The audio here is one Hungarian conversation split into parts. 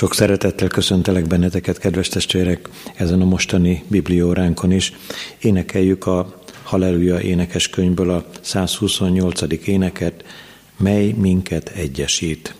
Sok szeretettel köszöntelek benneteket, kedves testvérek, ezen a mostani biblióránkon is. Énekeljük a Halleluja énekes könyvből a 128. éneket, mely minket egyesít.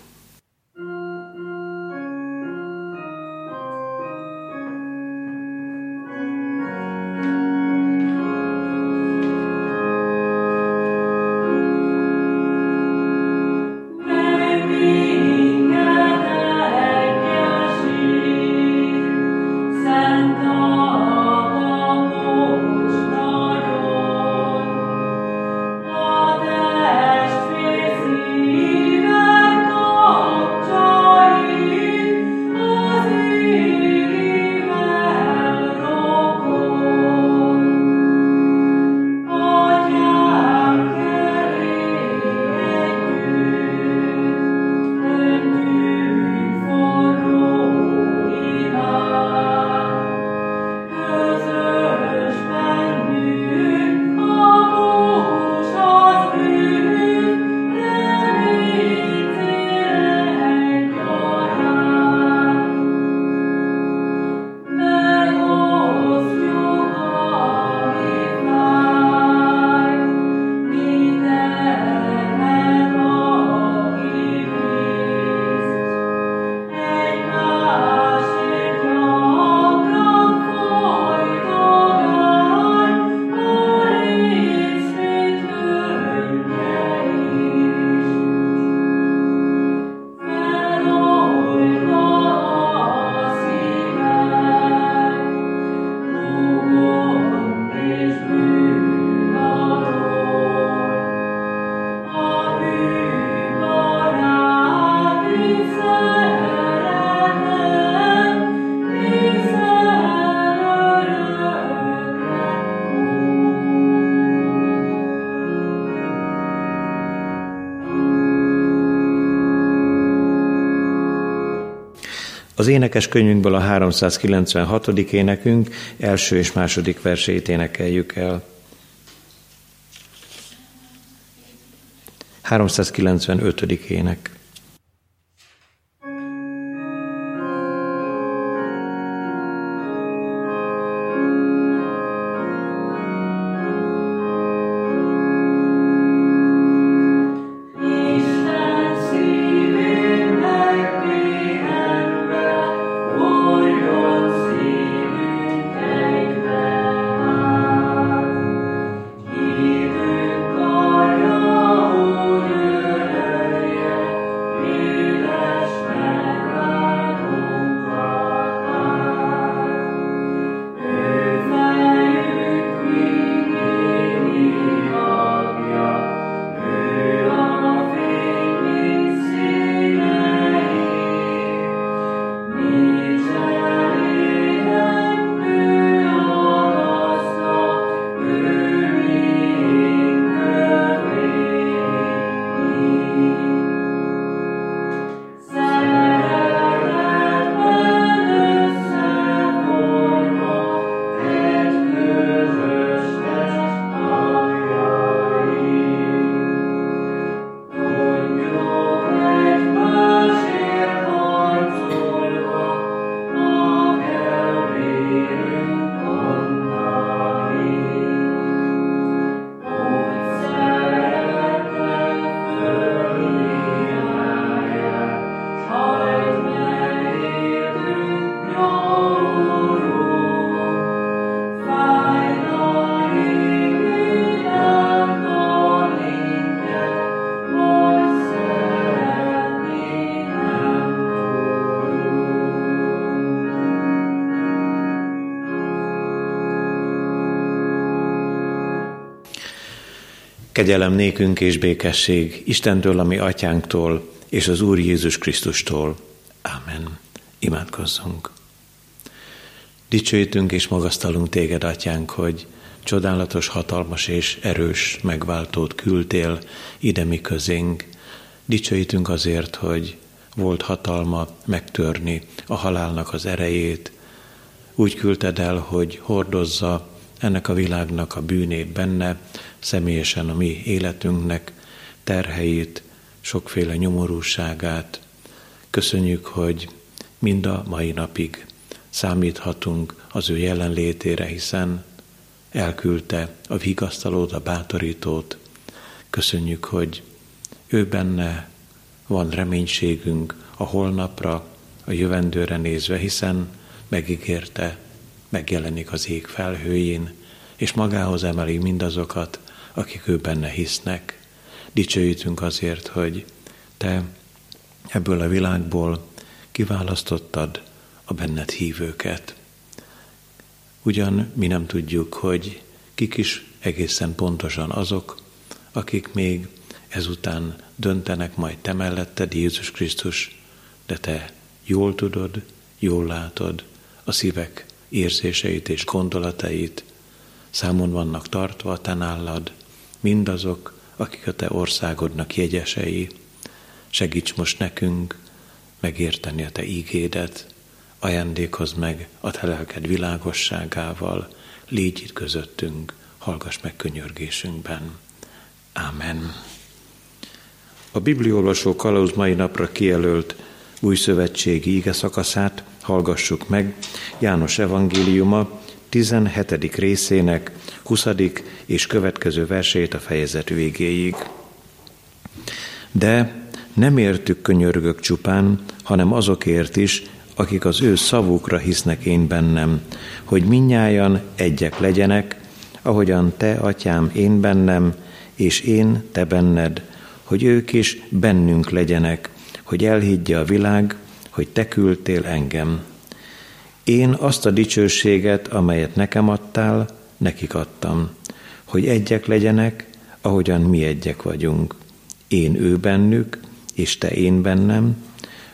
Az énekes könyvünkből a 396. énekünk első és második versét énekeljük el. 395. ének. Kegyelem nékünk és békesség Istentől, ami atyánktól, és az Úr Jézus Krisztustól. Amen. Imádkozzunk. Dicsőítünk és magasztalunk téged, atyánk, hogy csodálatos, hatalmas és erős megváltót küldtél ide mi közénk. Dicsőítünk azért, hogy volt hatalma megtörni a halálnak az erejét. Úgy küldted el, hogy hordozza ennek a világnak a bűnét benne, személyesen a mi életünknek terheit, sokféle nyomorúságát. Köszönjük, hogy mind a mai napig számíthatunk az ő jelenlétére, hiszen elküldte a vigasztalót, a bátorítót. Köszönjük, hogy ő benne van reménységünk a holnapra, a jövendőre nézve, hiszen megígérte, megjelenik az ég felhőjén, és magához emeli mindazokat, akik ő benne hisznek. Dicsőítünk azért, hogy te ebből a világból kiválasztottad a benned hívőket. Ugyan mi nem tudjuk, hogy kik is egészen pontosan azok, akik még ezután döntenek majd te melletted, Jézus Krisztus, de te jól tudod, jól látod a szívek érzéseit és gondolatait, számon vannak tartva te nálad, mindazok, akik a te országodnak jegyesei. Segíts most nekünk megérteni a te ígédet, ajándékozz meg a te lelked világosságával, légy itt közöttünk, hallgass meg könyörgésünkben. Ámen. A bibliolvasó kalauz mai napra kijelölt új szövetségi ige szakaszát hallgassuk meg János evangéliuma 17. részének 20. és következő versét a fejezet végéig. De nem értük könyörgök csupán, hanem azokért is, akik az ő szavukra hisznek én bennem, hogy minnyájan egyek legyenek, ahogyan te, atyám, én bennem, és én, te benned, hogy ők is bennünk legyenek, hogy elhiggye a világ, hogy te küldtél engem. Én azt a dicsőséget, amelyet nekem adtál, nekik adtam, hogy egyek legyenek, ahogyan mi egyek vagyunk. Én ő bennük, és te én bennem,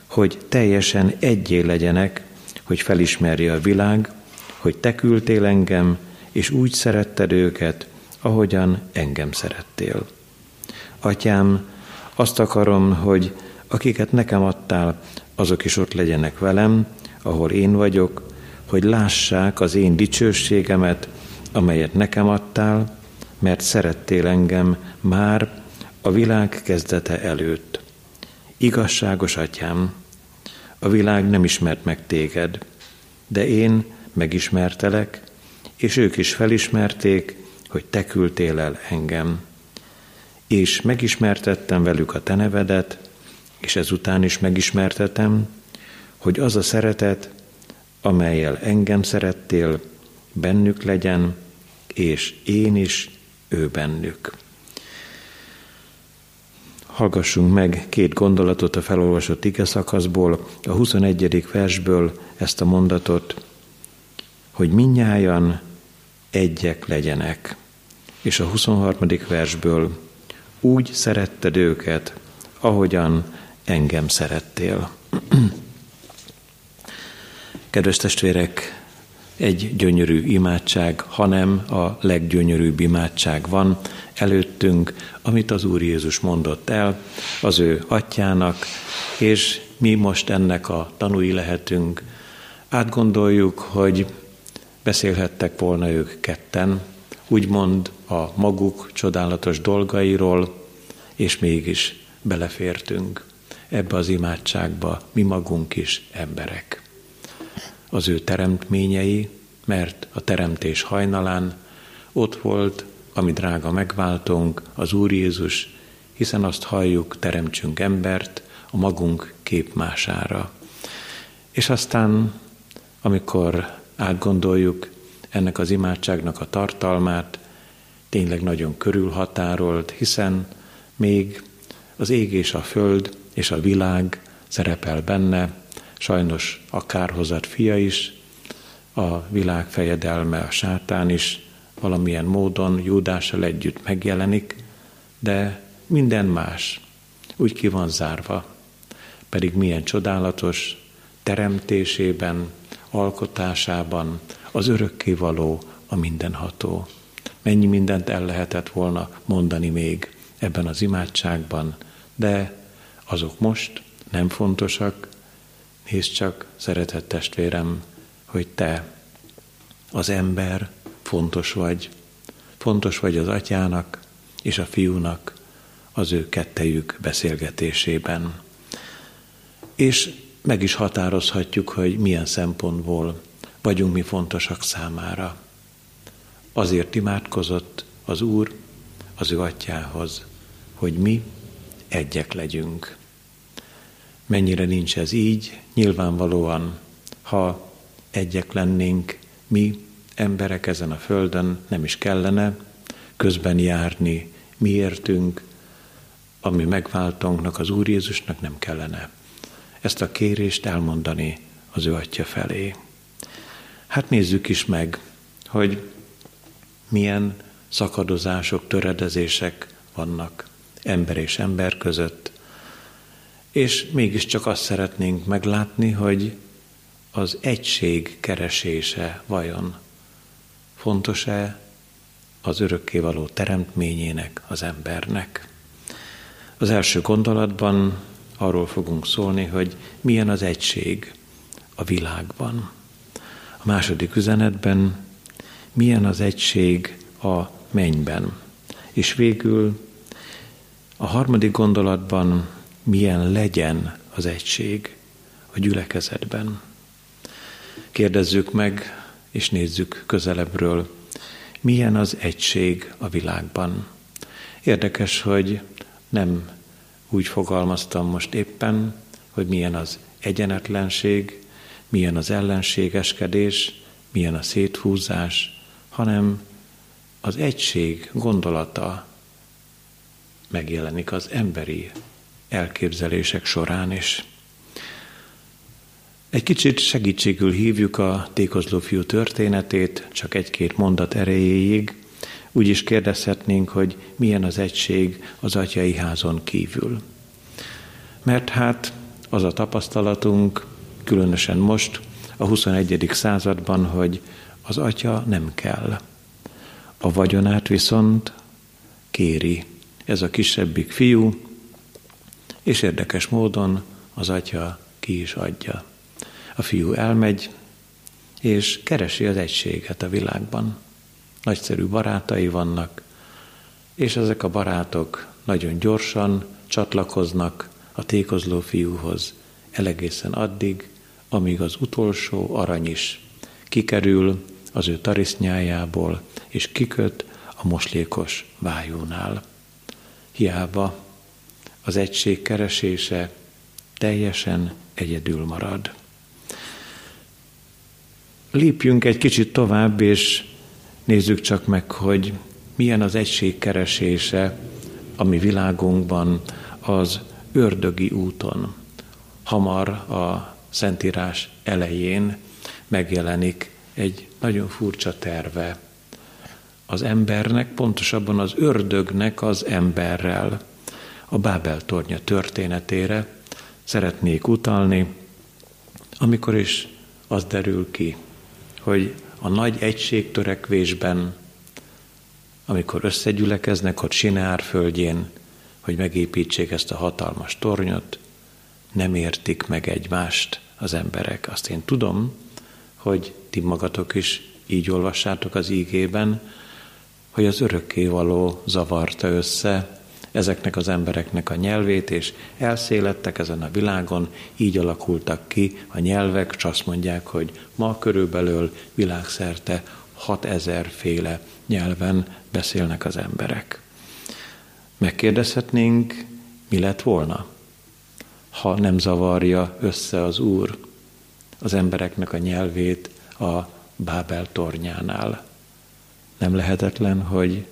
hogy teljesen egyé legyenek, hogy felismerje a világ, hogy te küldtél engem, és úgy szeretted őket, ahogyan engem szerettél. Atyám, azt akarom, hogy akiket nekem adtál, azok is ott legyenek velem, ahol én vagyok, hogy lássák az én dicsőségemet, amelyet nekem adtál, mert szerettél engem már a világ kezdete előtt. Igazságos atyám, a világ nem ismert meg téged, de én megismertelek, és ők is felismerték, hogy te küldtél el engem. És megismertettem velük a te nevedet, és ezután is megismertetem, hogy az a szeretet, amelyel engem szerettél, bennük legyen, és én is ő bennük. Hallgassunk meg két gondolatot a felolvasott ige szakaszból, a 21. versből ezt a mondatot, hogy minnyájan egyek legyenek. És a 23. versből úgy szeretted őket, ahogyan engem szerettél. Kedves testvérek, egy gyönyörű imádság, hanem a leggyönyörűbb imádság van előttünk, amit az Úr Jézus mondott el az ő atyának, és mi most ennek a tanúi lehetünk. Átgondoljuk, hogy beszélhettek volna ők ketten, úgymond a maguk csodálatos dolgairól, és mégis belefértünk ebbe az imádságba, mi magunk is emberek az ő teremtményei, mert a teremtés hajnalán ott volt, ami drága megváltunk, az Úr Jézus, hiszen azt halljuk, teremtsünk embert a magunk képmására. És aztán, amikor átgondoljuk ennek az imádságnak a tartalmát, tényleg nagyon körülhatárolt, hiszen még az ég és a föld és a világ szerepel benne, sajnos a kárhozat fia is, a világ fejedelme, a sátán is valamilyen módon Júdással együtt megjelenik, de minden más úgy ki van zárva, pedig milyen csodálatos teremtésében, alkotásában az örökkévaló, a mindenható. Mennyi mindent el lehetett volna mondani még ebben az imádságban, de azok most nem fontosak, Nézd csak, szeretett testvérem, hogy te, az ember, fontos vagy. Fontos vagy az atyának és a fiúnak az ő kettejük beszélgetésében. És meg is határozhatjuk, hogy milyen szempontból vagyunk mi fontosak számára. Azért imádkozott az Úr az ő atyához, hogy mi egyek legyünk. Mennyire nincs ez így, nyilvánvalóan, ha egyek lennénk, mi emberek ezen a földön nem is kellene közben járni, mi értünk, ami megváltónknak, az Úr Jézusnak nem kellene ezt a kérést elmondani az ő atya felé. Hát nézzük is meg, hogy milyen szakadozások, töredezések vannak ember és ember között, és mégiscsak azt szeretnénk meglátni, hogy az egység keresése vajon fontos-e az örökkévaló teremtményének, az embernek. Az első gondolatban arról fogunk szólni, hogy milyen az egység a világban. A második üzenetben milyen az egység a mennyben. És végül a harmadik gondolatban milyen legyen az egység a gyülekezetben. Kérdezzük meg, és nézzük közelebbről, milyen az egység a világban. Érdekes, hogy nem úgy fogalmaztam most éppen, hogy milyen az egyenetlenség, milyen az ellenségeskedés, milyen a széthúzás, hanem az egység gondolata megjelenik az emberi elképzelések során is. Egy kicsit segítségül hívjuk a tékozló fiú történetét, csak egy-két mondat erejéig, úgy is kérdezhetnénk, hogy milyen az egység az atyai házon kívül. Mert hát az a tapasztalatunk, különösen most, a 21. században, hogy az atya nem kell. A vagyonát viszont kéri ez a kisebbik fiú, és érdekes módon az atya ki is adja. A fiú elmegy, és keresi az egységet a világban nagyszerű barátai vannak, és ezek a barátok nagyon gyorsan csatlakoznak a tékozló fiúhoz, elegészen addig, amíg az utolsó arany is kikerül az ő tarisznyájából, és kiköt a moslékos vájónál. Hiába az egység keresése teljesen egyedül marad. Lépjünk egy kicsit tovább, és Nézzük csak meg, hogy milyen az egység keresése a mi világunkban az ördögi úton. Hamar a Szentírás elején megjelenik egy nagyon furcsa terve az embernek, pontosabban az ördögnek az emberrel. A Bábel tornya történetére szeretnék utalni, amikor is az derül ki, hogy a nagy egységtörekvésben, amikor összegyülekeznek ott Sineár földjén, hogy megépítsék ezt a hatalmas tornyot, nem értik meg egymást az emberek. Azt én tudom, hogy ti magatok is így olvassátok az ígében, hogy az örökkévaló zavarta össze ezeknek az embereknek a nyelvét, és elszélettek ezen a világon, így alakultak ki a nyelvek, és azt mondják, hogy ma körülbelül világszerte 6000 féle nyelven beszélnek az emberek. Megkérdezhetnénk, mi lett volna, ha nem zavarja össze az Úr az embereknek a nyelvét a Bábel tornyánál. Nem lehetetlen, hogy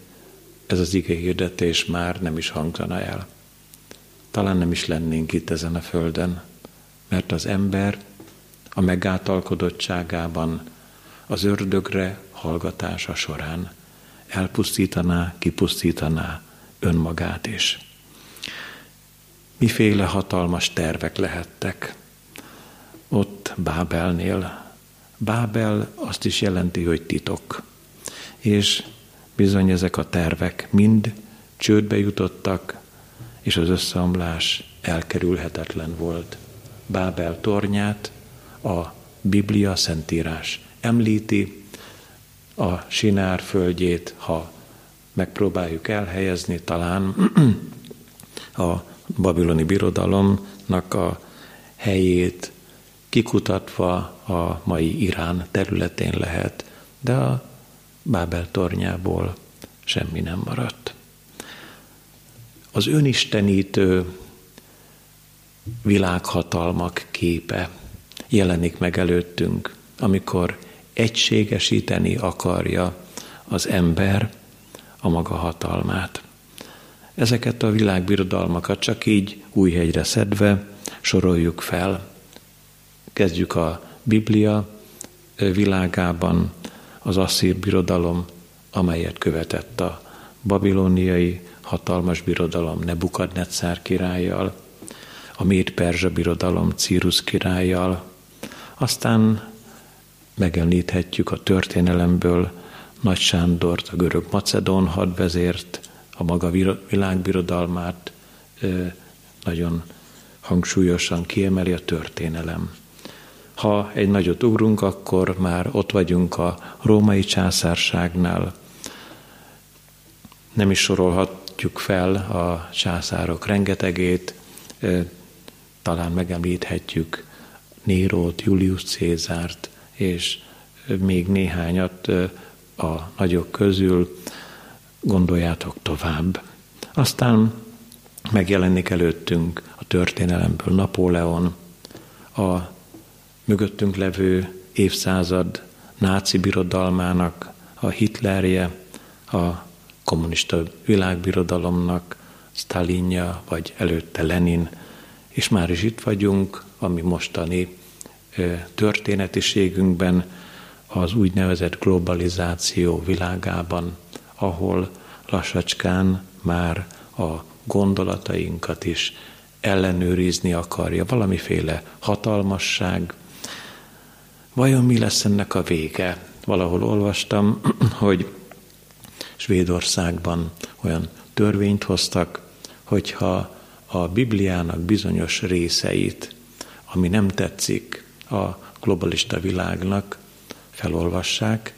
ez az ige hirdetés már nem is hangzana el. Talán nem is lennénk itt ezen a földön, mert az ember a megáltalkodottságában az ördögre hallgatása során elpusztítaná, kipusztítaná önmagát is. Miféle hatalmas tervek lehettek ott Bábelnél. Bábel azt is jelenti, hogy titok. És Bizony ezek a tervek mind csődbe jutottak, és az összeomlás elkerülhetetlen volt. Bábel tornyát a Biblia Szentírás említi, a Sinár földjét, ha megpróbáljuk elhelyezni, talán a babiloni birodalomnak a helyét kikutatva a mai Irán területén lehet, de a Bábel tornyából semmi nem maradt. Az önistenítő világhatalmak képe jelenik meg előttünk, amikor egységesíteni akarja az ember a maga hatalmát. Ezeket a világbirodalmakat csak így új hegyre szedve soroljuk fel. Kezdjük a Biblia világában az asszír birodalom, amelyet követett a babiloniai hatalmas birodalom Nebukadnetszár királlyal, a Méd-Perzsa birodalom Círus királlyal, aztán megemlíthetjük a történelemből Nagy Sándort, a görög Macedón hadvezért, a maga világbirodalmát nagyon hangsúlyosan kiemeli a történelem. Ha egy nagyot ugrunk, akkor már ott vagyunk a római császárságnál. Nem is sorolhatjuk fel a császárok rengetegét, talán megemlíthetjük Nérót, Julius Cézárt, és még néhányat a nagyok közül gondoljátok tovább. Aztán megjelenik előttünk a történelemből Napóleon, a mögöttünk levő évszázad náci birodalmának a Hitlerje, a kommunista világbirodalomnak Stalinja, vagy előtte Lenin, és már is itt vagyunk, ami mostani történetiségünkben, az úgynevezett globalizáció világában, ahol lassacskán már a gondolatainkat is ellenőrizni akarja, valamiféle hatalmasság. Vajon mi lesz ennek a vége? Valahol olvastam, hogy Svédországban olyan törvényt hoztak, hogyha a Bibliának bizonyos részeit, ami nem tetszik a globalista világnak, felolvassák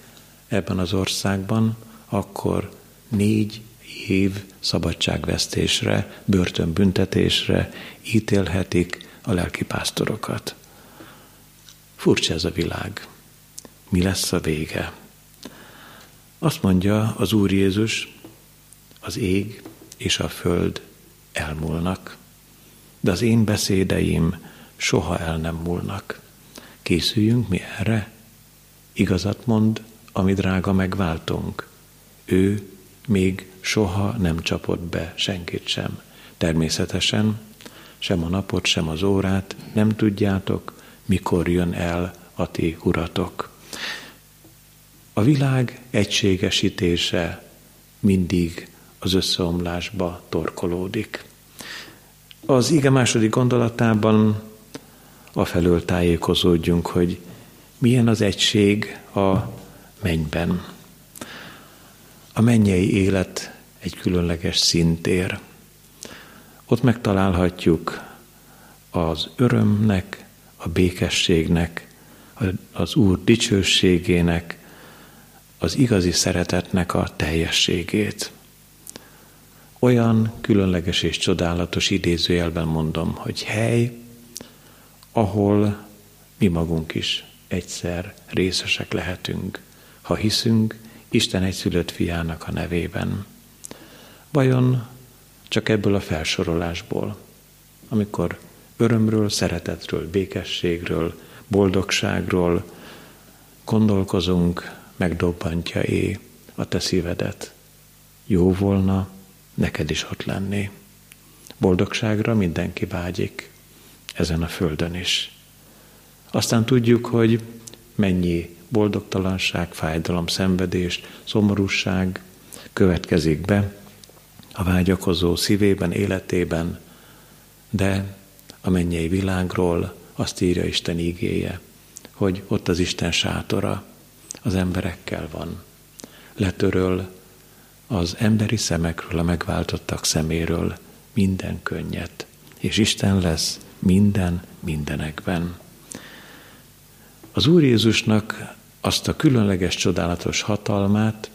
ebben az országban, akkor négy év szabadságvesztésre, börtönbüntetésre ítélhetik a lelkipásztorokat. Furcsa ez a világ. Mi lesz a vége? Azt mondja az Úr Jézus, az ég és a föld elmúlnak, de az én beszédeim soha el nem múlnak. Készüljünk mi erre? Igazat mond, ami drága megváltunk. Ő még soha nem csapott be senkit sem. Természetesen sem a napot, sem az órát nem tudjátok, mikor jön el a ti uratok. A világ egységesítése mindig az összeomlásba torkolódik. Az ige második gondolatában afelől tájékozódjunk, hogy milyen az egység a mennyben. A mennyei élet egy különleges szintér. Ott megtalálhatjuk az örömnek, a békességnek, az Úr dicsőségének, az igazi szeretetnek a teljességét. Olyan különleges és csodálatos idézőjelben mondom, hogy hely, ahol mi magunk is egyszer részesek lehetünk, ha hiszünk Isten egyszülött fiának a nevében. Vajon csak ebből a felsorolásból, amikor örömről, szeretetről, békességről, boldogságról gondolkozunk, megdobbantja é a te szívedet. Jó volna neked is ott lenni. Boldogságra mindenki vágyik, ezen a földön is. Aztán tudjuk, hogy mennyi boldogtalanság, fájdalom, szenvedés, szomorúság következik be a vágyakozó szívében, életében, de a mennyei világról azt írja Isten ígéje, hogy ott az Isten sátora az emberekkel van. Letöröl az emberi szemekről, a megváltottak szeméről minden könnyet, és Isten lesz minden mindenekben. Az Úr Jézusnak azt a különleges, csodálatos hatalmát,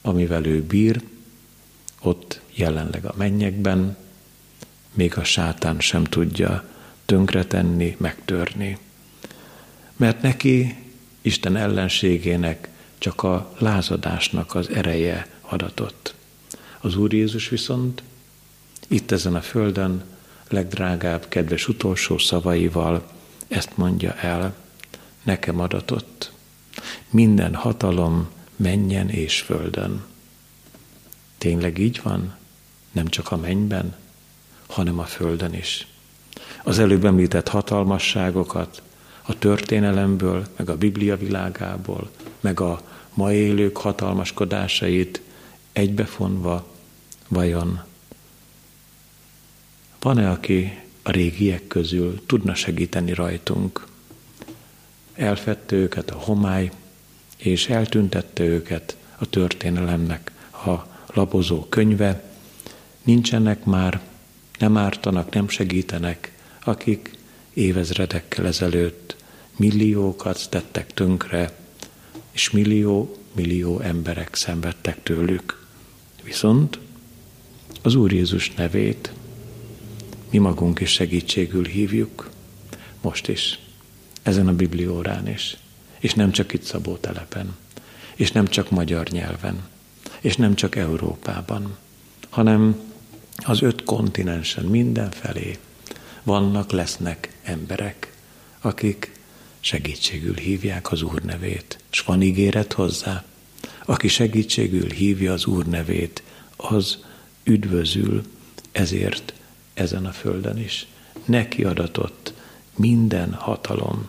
amivel ő bír, ott jelenleg a mennyekben, még a sátán sem tudja tönkretenni, megtörni. mert neki Isten ellenségének csak a lázadásnak az ereje adatott. Az Úr Jézus viszont itt ezen a földön legdrágább, kedves utolsó szavaival ezt mondja el, nekem adatott. Minden hatalom menjen és földön. Tényleg így van? Nem csak a mennyben, hanem a földön is. Az előbb említett hatalmasságokat a történelemből, meg a Biblia világából, meg a ma élők hatalmaskodásait egybefonva, vajon van-e, aki a régiek közül tudna segíteni rajtunk? Elfette őket a homály, és eltüntette őket a történelemnek a labozó könyve. Nincsenek már, nem ártanak, nem segítenek, akik évezredekkel ezelőtt milliókat tettek tönkre, és millió-millió emberek szenvedtek tőlük. Viszont az Úr Jézus nevét mi magunk is segítségül hívjuk, most is, ezen a bibliórán is, és nem csak itt Szabó telepen, és nem csak magyar nyelven, és nem csak Európában, hanem az öt kontinensen mindenfelé vannak, lesznek emberek, akik segítségül hívják az Úr nevét, és van ígéret hozzá. Aki segítségül hívja az Úr nevét, az üdvözül, ezért ezen a földön is. Neki adatott minden hatalom.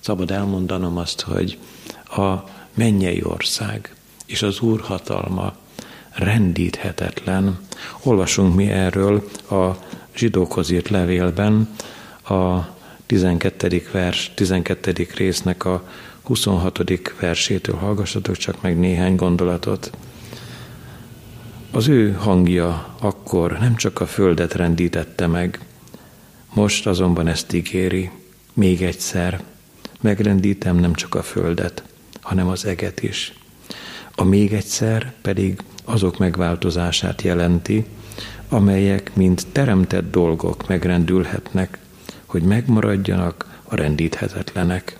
Szabad elmondanom azt, hogy a mennyei ország és az Úr hatalma rendíthetetlen. Olvasunk mi erről a zsidókhoz írt levélben, a 12. vers, 12. résznek a 26. versétől hallgassatok csak meg néhány gondolatot. Az ő hangja akkor nem csak a földet rendítette meg, most azonban ezt ígéri, még egyszer, megrendítem nem csak a földet, hanem az eget is. A még egyszer pedig azok megváltozását jelenti, amelyek, mint teremtett dolgok megrendülhetnek, hogy megmaradjanak a rendíthetetlenek.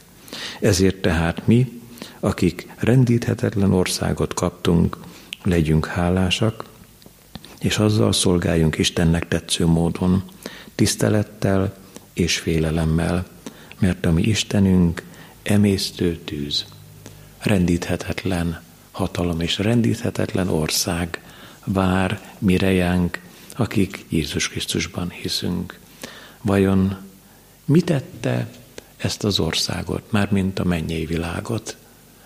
Ezért tehát mi, akik rendíthetetlen országot kaptunk, legyünk hálásak, és azzal szolgáljunk Istennek tetsző módon, tisztelettel és félelemmel, mert a mi Istenünk emésztő tűz, rendíthetetlen hatalom és rendíthetetlen ország vár mirejánk, akik Jézus Krisztusban hiszünk. Vajon mi tette ezt az országot, már mint a mennyei világot,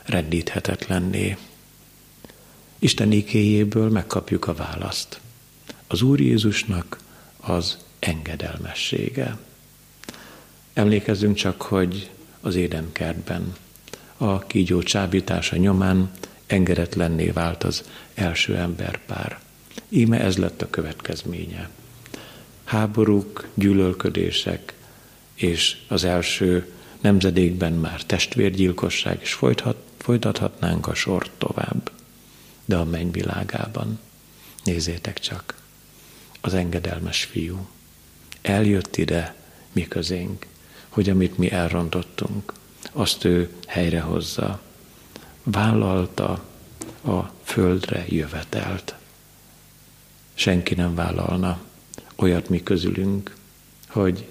rendíthetetlenné? Isten ikéjéből megkapjuk a választ. Az Úr Jézusnak az engedelmessége. Emlékezzünk csak, hogy az édenkertben a kígyó csábítása nyomán engedetlenné vált az első emberpár. Íme ez lett a következménye. Háborúk, gyűlölködések, és az első nemzedékben már testvérgyilkosság, és folytathatnánk a sort tovább de a mennyvilágában. Nézzétek csak, az engedelmes fiú eljött ide mi közénk, hogy amit mi elrontottunk, azt ő helyrehozza. Vállalta a földre jövetelt. Senki nem vállalna olyat mi közülünk, hogy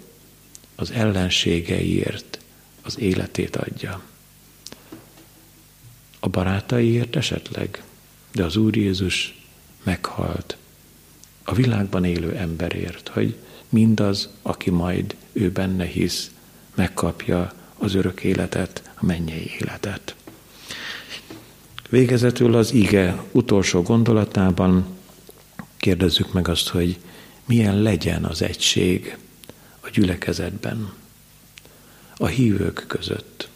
az ellenségeiért az életét adja. A barátaiért esetleg? de az Úr Jézus meghalt a világban élő emberért, hogy mindaz, aki majd ő benne hisz, megkapja az örök életet, a mennyei életet. Végezetül az ige utolsó gondolatában kérdezzük meg azt, hogy milyen legyen az egység a gyülekezetben, a hívők között,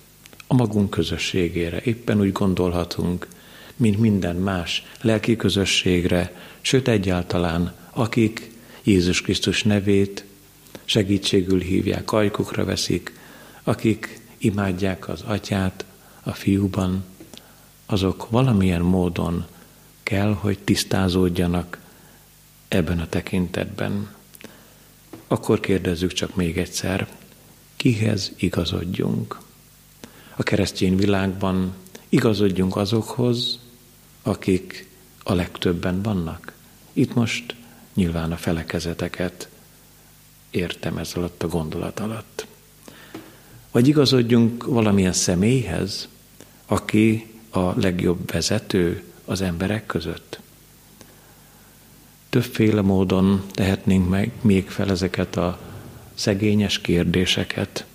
a magunk közösségére. Éppen úgy gondolhatunk, mint minden más lelki közösségre, sőt egyáltalán, akik Jézus Krisztus nevét segítségül hívják, ajkukra veszik, akik imádják az atyát a fiúban, azok valamilyen módon kell, hogy tisztázódjanak ebben a tekintetben. Akkor kérdezzük csak még egyszer, kihez igazodjunk? a keresztény világban igazodjunk azokhoz, akik a legtöbben vannak. Itt most nyilván a felekezeteket értem ez alatt a gondolat alatt. Vagy igazodjunk valamilyen személyhez, aki a legjobb vezető az emberek között. Többféle módon tehetnénk meg még fel ezeket a szegényes kérdéseket,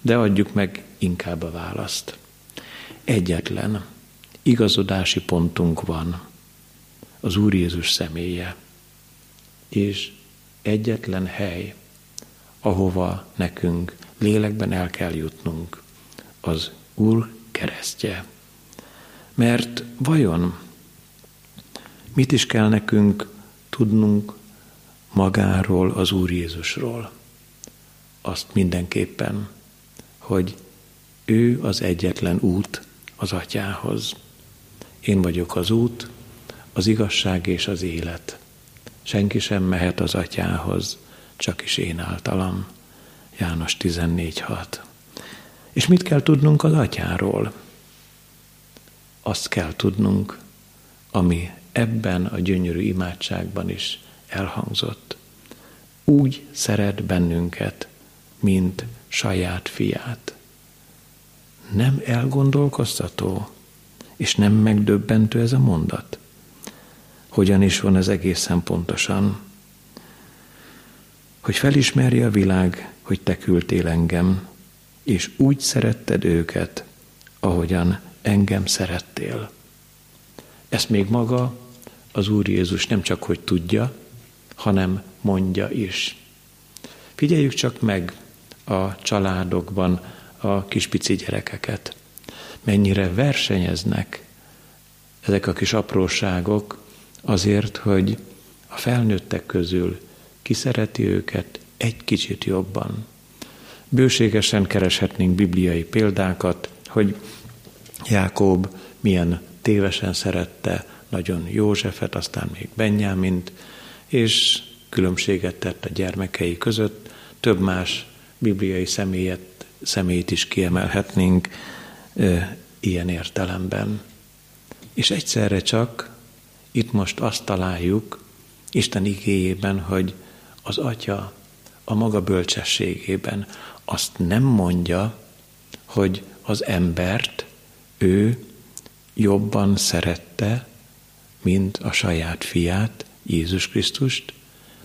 de adjuk meg inkább a választ. Egyetlen igazodási pontunk van, az Úr Jézus személye, és egyetlen hely, ahova nekünk lélekben el kell jutnunk, az Úr keresztje. Mert vajon mit is kell nekünk tudnunk magáról, az Úr Jézusról? Azt mindenképpen, hogy ő az egyetlen út az atyához. Én vagyok az út, az igazság és az élet. Senki sem mehet az atyához, csak is én általam. János 14.6. És mit kell tudnunk az atyáról? Azt kell tudnunk, ami ebben a gyönyörű imádságban is elhangzott. Úgy szeret bennünket, mint saját fiát. Nem elgondolkoztató, és nem megdöbbentő ez a mondat? Hogyan is van ez egészen pontosan? Hogy felismerje a világ, hogy te küldtél engem, és úgy szeretted őket, ahogyan engem szerettél. Ezt még maga az Úr Jézus nem csak hogy tudja, hanem mondja is. Figyeljük csak meg a családokban a kispici gyerekeket. Mennyire versenyeznek ezek a kis apróságok azért, hogy a felnőttek közül kiszereti őket egy kicsit jobban. Bőségesen kereshetnénk bibliai példákat, hogy Jákob milyen tévesen szerette nagyon Józsefet, aztán még Benyámint, és különbséget tett a gyermekei között, több más bibliai személyet, személyt is kiemelhetnénk e, ilyen értelemben. És egyszerre csak itt most azt találjuk Isten igéjében, hogy az Atya a maga bölcsességében azt nem mondja, hogy az embert ő jobban szerette, mint a saját fiát, Jézus Krisztust,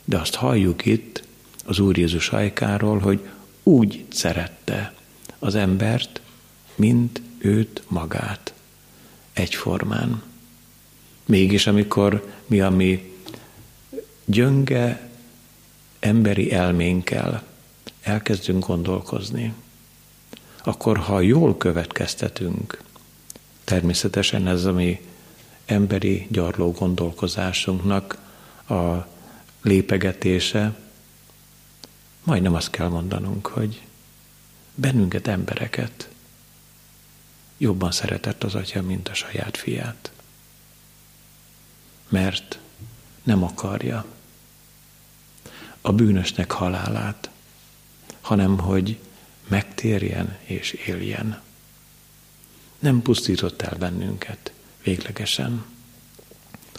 de azt halljuk itt az Úr Jézus ajkáról, hogy úgy szerette az embert, mint őt magát, egyformán. Mégis amikor mi a mi gyönge emberi elménkkel elkezdünk gondolkozni, akkor ha jól következtetünk, természetesen ez a mi emberi gyarló gondolkozásunknak a lépegetése, majdnem azt kell mondanunk, hogy bennünket, embereket jobban szeretett az atya, mint a saját fiát. Mert nem akarja a bűnösnek halálát, hanem hogy megtérjen és éljen. Nem pusztított el bennünket véglegesen,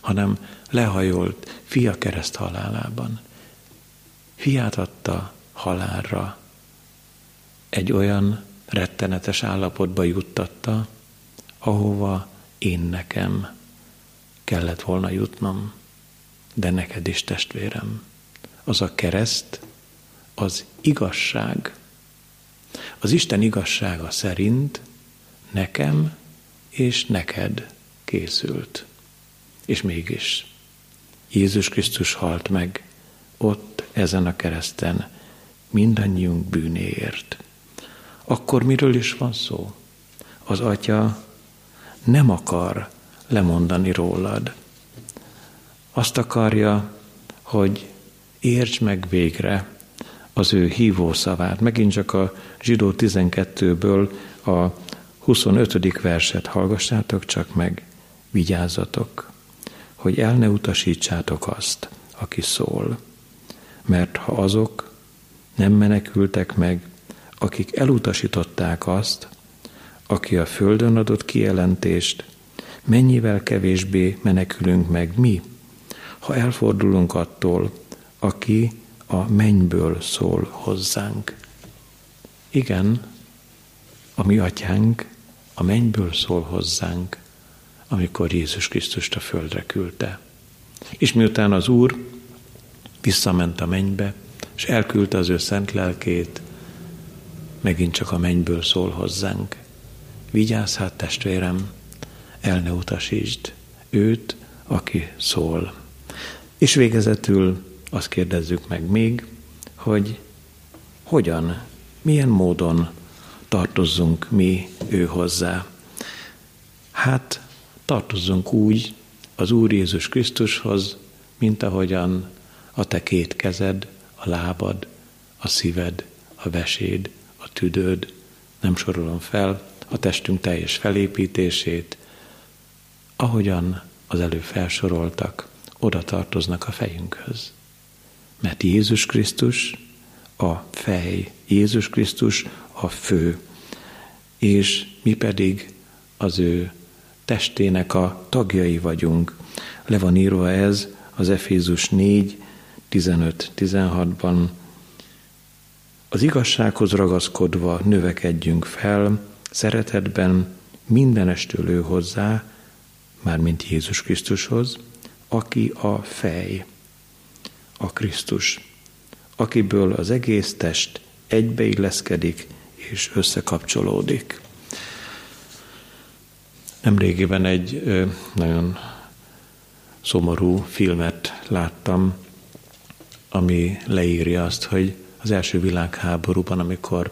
hanem lehajolt fia kereszt halálában. Fiát adta halálra, egy olyan rettenetes állapotba juttatta, ahova én nekem kellett volna jutnom, de neked is testvérem. Az a kereszt, az igazság. Az Isten igazsága szerint nekem és neked készült. És mégis Jézus Krisztus halt meg ott ezen a kereszten mindannyiunk bűnéért. Akkor miről is van szó? Az Atya nem akar lemondani rólad. Azt akarja, hogy értsd meg végre az ő hívó szavát. Megint csak a zsidó 12-ből a 25. verset hallgassátok csak meg, vigyázzatok, hogy el ne utasítsátok azt, aki szól. Mert ha azok nem menekültek meg, akik elutasították azt, aki a földön adott kijelentést, mennyivel kevésbé menekülünk meg mi, ha elfordulunk attól, aki a mennyből szól hozzánk. Igen, a mi atyánk a mennyből szól hozzánk, amikor Jézus Krisztust a földre küldte. És miután az Úr visszament a mennybe, és elküldte az ő szent lelkét, megint csak a mennyből szól hozzánk. Vigyázz hát, testvérem, el ne utasítsd őt, aki szól. És végezetül azt kérdezzük meg még, hogy hogyan, milyen módon tartozzunk mi ő hozzá. Hát tartozzunk úgy az Úr Jézus Krisztushoz, mint ahogyan a te két kezed, a lábad, a szíved, a veséd, a tüdőd, nem sorolom fel, a testünk teljes felépítését, ahogyan az elő felsoroltak, oda tartoznak a fejünkhöz. Mert Jézus Krisztus a fej, Jézus Krisztus a fő, és mi pedig az ő testének a tagjai vagyunk. Le van írva ez az Efézus 4, 15-16-ban. Az igazsághoz ragaszkodva növekedjünk fel, szeretetben mindenestől ő hozzá, mármint Jézus Krisztushoz, aki a fej, a Krisztus, akiből az egész test egybeilleszkedik és összekapcsolódik. Nemrégiben egy nagyon szomorú filmet láttam, ami leírja azt, hogy az első világháborúban, amikor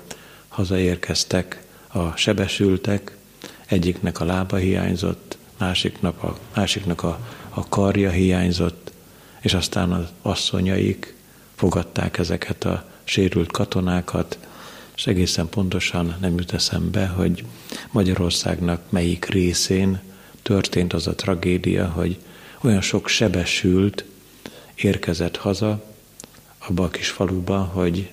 hazaérkeztek a sebesültek, egyiknek a lába hiányzott, másiknak a, másiknak a, a karja hiányzott, és aztán az asszonyaik fogadták ezeket a sérült katonákat, és egészen pontosan nem jut eszembe, hogy Magyarországnak melyik részén történt az a tragédia, hogy olyan sok sebesült érkezett haza abba a kis faluba, hogy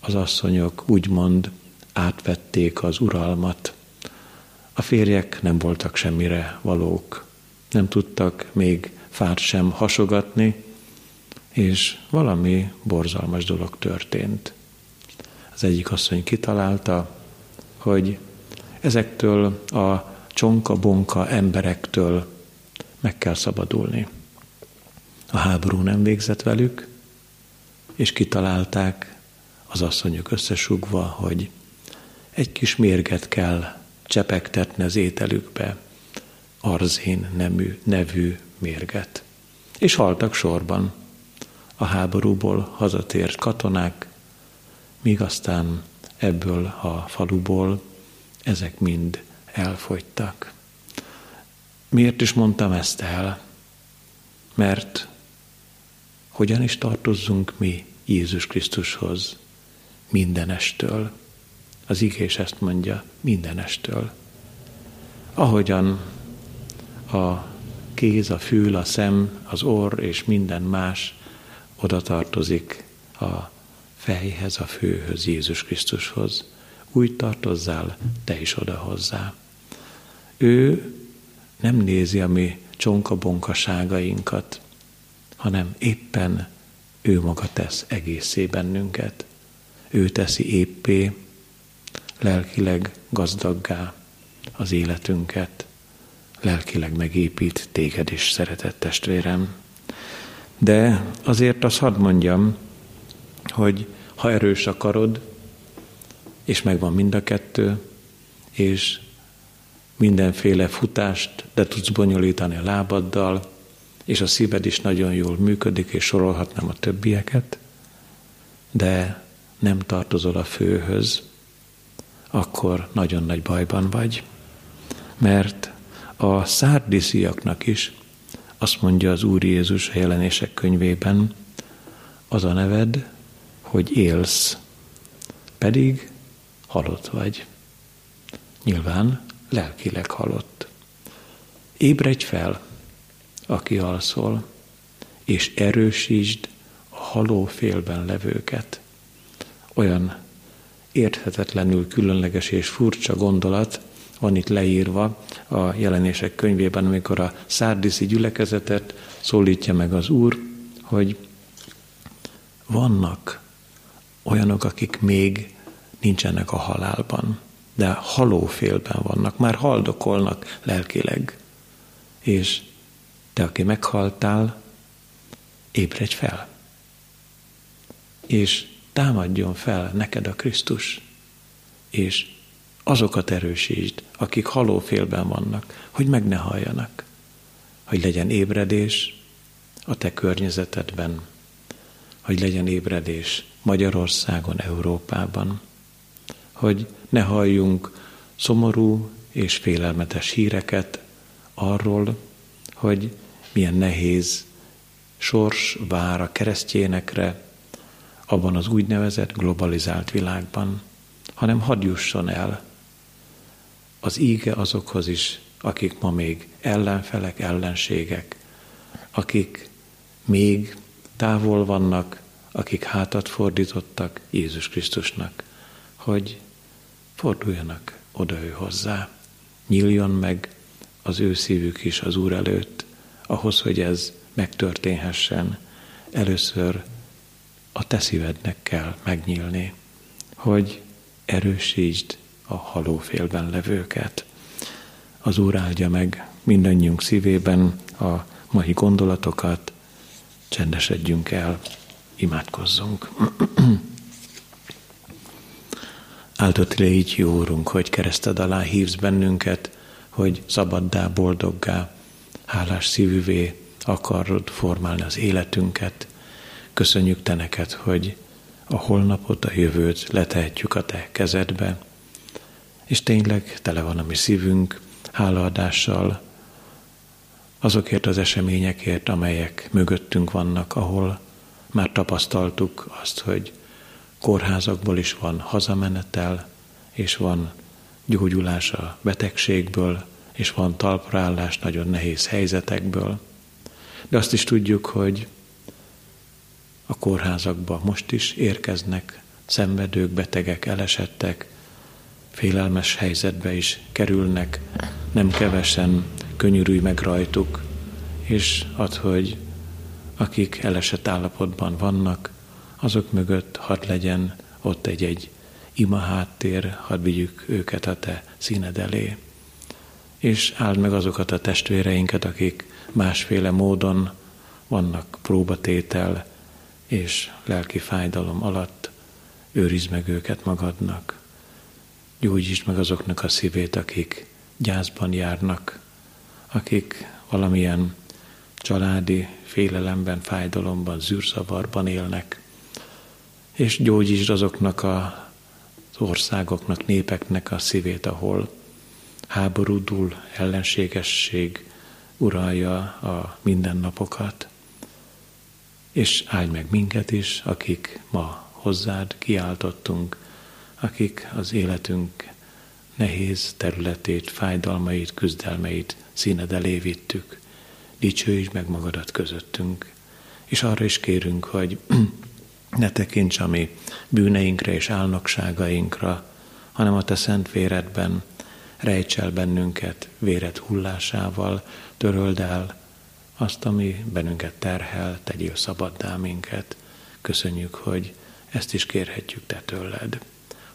az asszonyok úgymond átvették az uralmat. A férjek nem voltak semmire valók, nem tudtak még fát sem hasogatni, és valami borzalmas dolog történt. Az egyik asszony kitalálta, hogy ezektől a csonka-bonka emberektől meg kell szabadulni. A háború nem végzett velük, és kitalálták az asszonyok összesugva, hogy egy kis mérget kell csepegtetni az ételükbe, arzén nemű, nevű mérget. És haltak sorban a háborúból hazatért katonák, míg aztán ebből a faluból ezek mind elfogytak. Miért is mondtam ezt el? Mert hogyan is tartozzunk mi Jézus Krisztushoz mindenestől? Az igés ezt mondja, mindenestől. Ahogyan a kéz, a fül, a szem, az orr és minden más oda tartozik a fejhez, a főhöz, Jézus Krisztushoz. Úgy tartozzál te is oda hozzá. Ő nem nézi a mi csonkabonkaságainkat, hanem éppen ő maga tesz egészé bennünket. Ő teszi éppé, lelkileg gazdaggá az életünket, lelkileg megépít téged is, szeretett testvérem. De azért azt hadd mondjam, hogy ha erős akarod, és megvan mind a kettő, és mindenféle futást de tudsz bonyolítani a lábaddal, és a szíved is nagyon jól működik, és sorolhatnám a többieket, de nem tartozol a főhöz, akkor nagyon nagy bajban vagy. Mert a szárdisziaknak is azt mondja az Úr Jézus a jelenések könyvében, az a neved, hogy élsz, pedig halott vagy. Nyilván lelkileg halott. Ébredj fel, aki alszol, és erősítsd a haló félben levőket. Olyan érthetetlenül különleges és furcsa gondolat, van itt leírva a jelenések könyvében, amikor a szárdiszi gyülekezetet szólítja meg az Úr, hogy vannak olyanok, akik még nincsenek a halálban, de halófélben vannak, már haldokolnak lelkileg. És te, aki meghaltál, ébredj fel. És támadjon fel neked a Krisztus, és azokat erősítsd, akik halófélben vannak, hogy meg ne halljanak, hogy legyen ébredés a te környezetedben, hogy legyen ébredés Magyarországon, Európában, hogy ne halljunk szomorú és félelmetes híreket arról, hogy milyen nehéz sors vár a keresztjénekre abban az úgynevezett globalizált világban, hanem hadd jusson el az íge azokhoz is, akik ma még ellenfelek, ellenségek, akik még távol vannak, akik hátat fordítottak Jézus Krisztusnak, hogy forduljanak oda ő hozzá. Nyíljon meg az ő szívük is az Úr előtt, ahhoz, hogy ez megtörténhessen. Először a te szívednek kell megnyílni, hogy erősítsd a halófélben levőket. Az Úr áldja meg mindannyiunk szívében a mai gondolatokat, csendesedjünk el, imádkozzunk. Áldott légy, jó Úrunk, hogy kereszted alá hívsz bennünket, hogy szabaddá, boldoggá, hálás szívűvé akarod formálni az életünket. Köszönjük Te neked, hogy a holnapot, a jövőt letehetjük a Te kezedbe, és tényleg tele van a mi szívünk hálaadással azokért az eseményekért, amelyek mögöttünk vannak, ahol már tapasztaltuk azt, hogy kórházakból is van hazamenetel, és van gyógyulás a betegségből, és van talpraállás nagyon nehéz helyzetekből. De azt is tudjuk, hogy a kórházakba most is érkeznek szenvedők, betegek, elesettek, félelmes helyzetbe is kerülnek, nem kevesen könyörülj meg rajtuk, és ad, hogy akik elesett állapotban vannak, azok mögött hadd legyen ott egy-egy ima háttér, hadd vigyük őket a te színed elé. És áld meg azokat a testvéreinket, akik másféle módon vannak próbatétel és lelki fájdalom alatt, őrizd meg őket magadnak. Gyógyítsd meg azoknak a szívét, akik gyászban járnak, akik valamilyen családi félelemben, fájdalomban, zűrszavarban élnek, és gyógyítsd azoknak a, az országoknak, népeknek a szívét, ahol háborúdul, ellenségesség uralja a mindennapokat. És áldj meg minket is, akik ma hozzád kiáltottunk, akik az életünk nehéz területét, fájdalmait, küzdelmeit színed elé vittük. Dicsőítsd meg magadat közöttünk. És arra is kérünk, hogy ne tekints a mi bűneinkre és álnokságainkra, hanem a te szent véredben rejts el bennünket véred hullásával, töröld el azt, ami bennünket terhel, tegyél szabaddá minket. Köszönjük, hogy ezt is kérhetjük te tőled.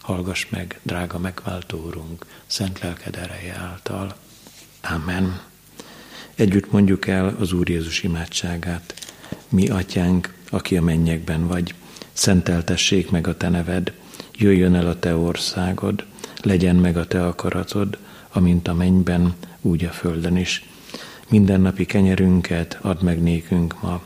Hallgass meg, drága megváltó Úrunk, szent lelked ereje által. Amen. Együtt mondjuk el az Úr Jézus imádságát. Mi, atyánk, aki a mennyekben vagy, szenteltessék meg a te neved, jöjjön el a te országod, legyen meg a te akaratod, amint a mennyben, úgy a földön is. Mindennapi kenyerünket add meg nékünk ma,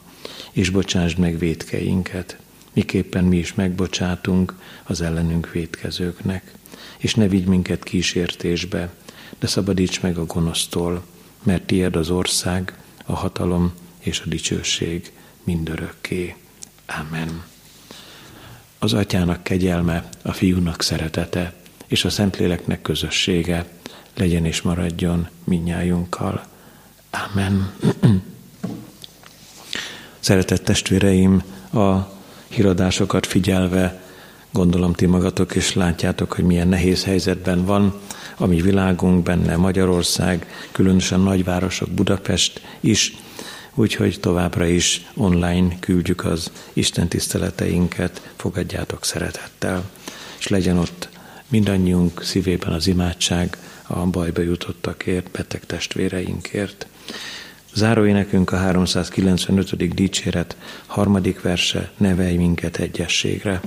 és bocsásd meg védkeinket, miképpen mi is megbocsátunk az ellenünk védkezőknek. És ne vigy minket kísértésbe, de szabadíts meg a gonosztól, mert tied az ország, a hatalom és a dicsőség mindörökké. Amen. Az atyának kegyelme, a fiúnak szeretete és a Szentléleknek közössége legyen és maradjon minnyájunkkal. Amen. Szeretett testvéreim, a híradásokat figyelve Gondolom ti magatok is látjátok, hogy milyen nehéz helyzetben van a mi világunk, benne Magyarország, különösen nagyvárosok, Budapest is, úgyhogy továbbra is online küldjük az Isten tiszteleteinket, fogadjátok szeretettel, és legyen ott mindannyiunk szívében az imádság a bajba jutottakért, beteg testvéreinkért. Záróénekünk a 395. dicséret harmadik verse, nevelj minket egyességre.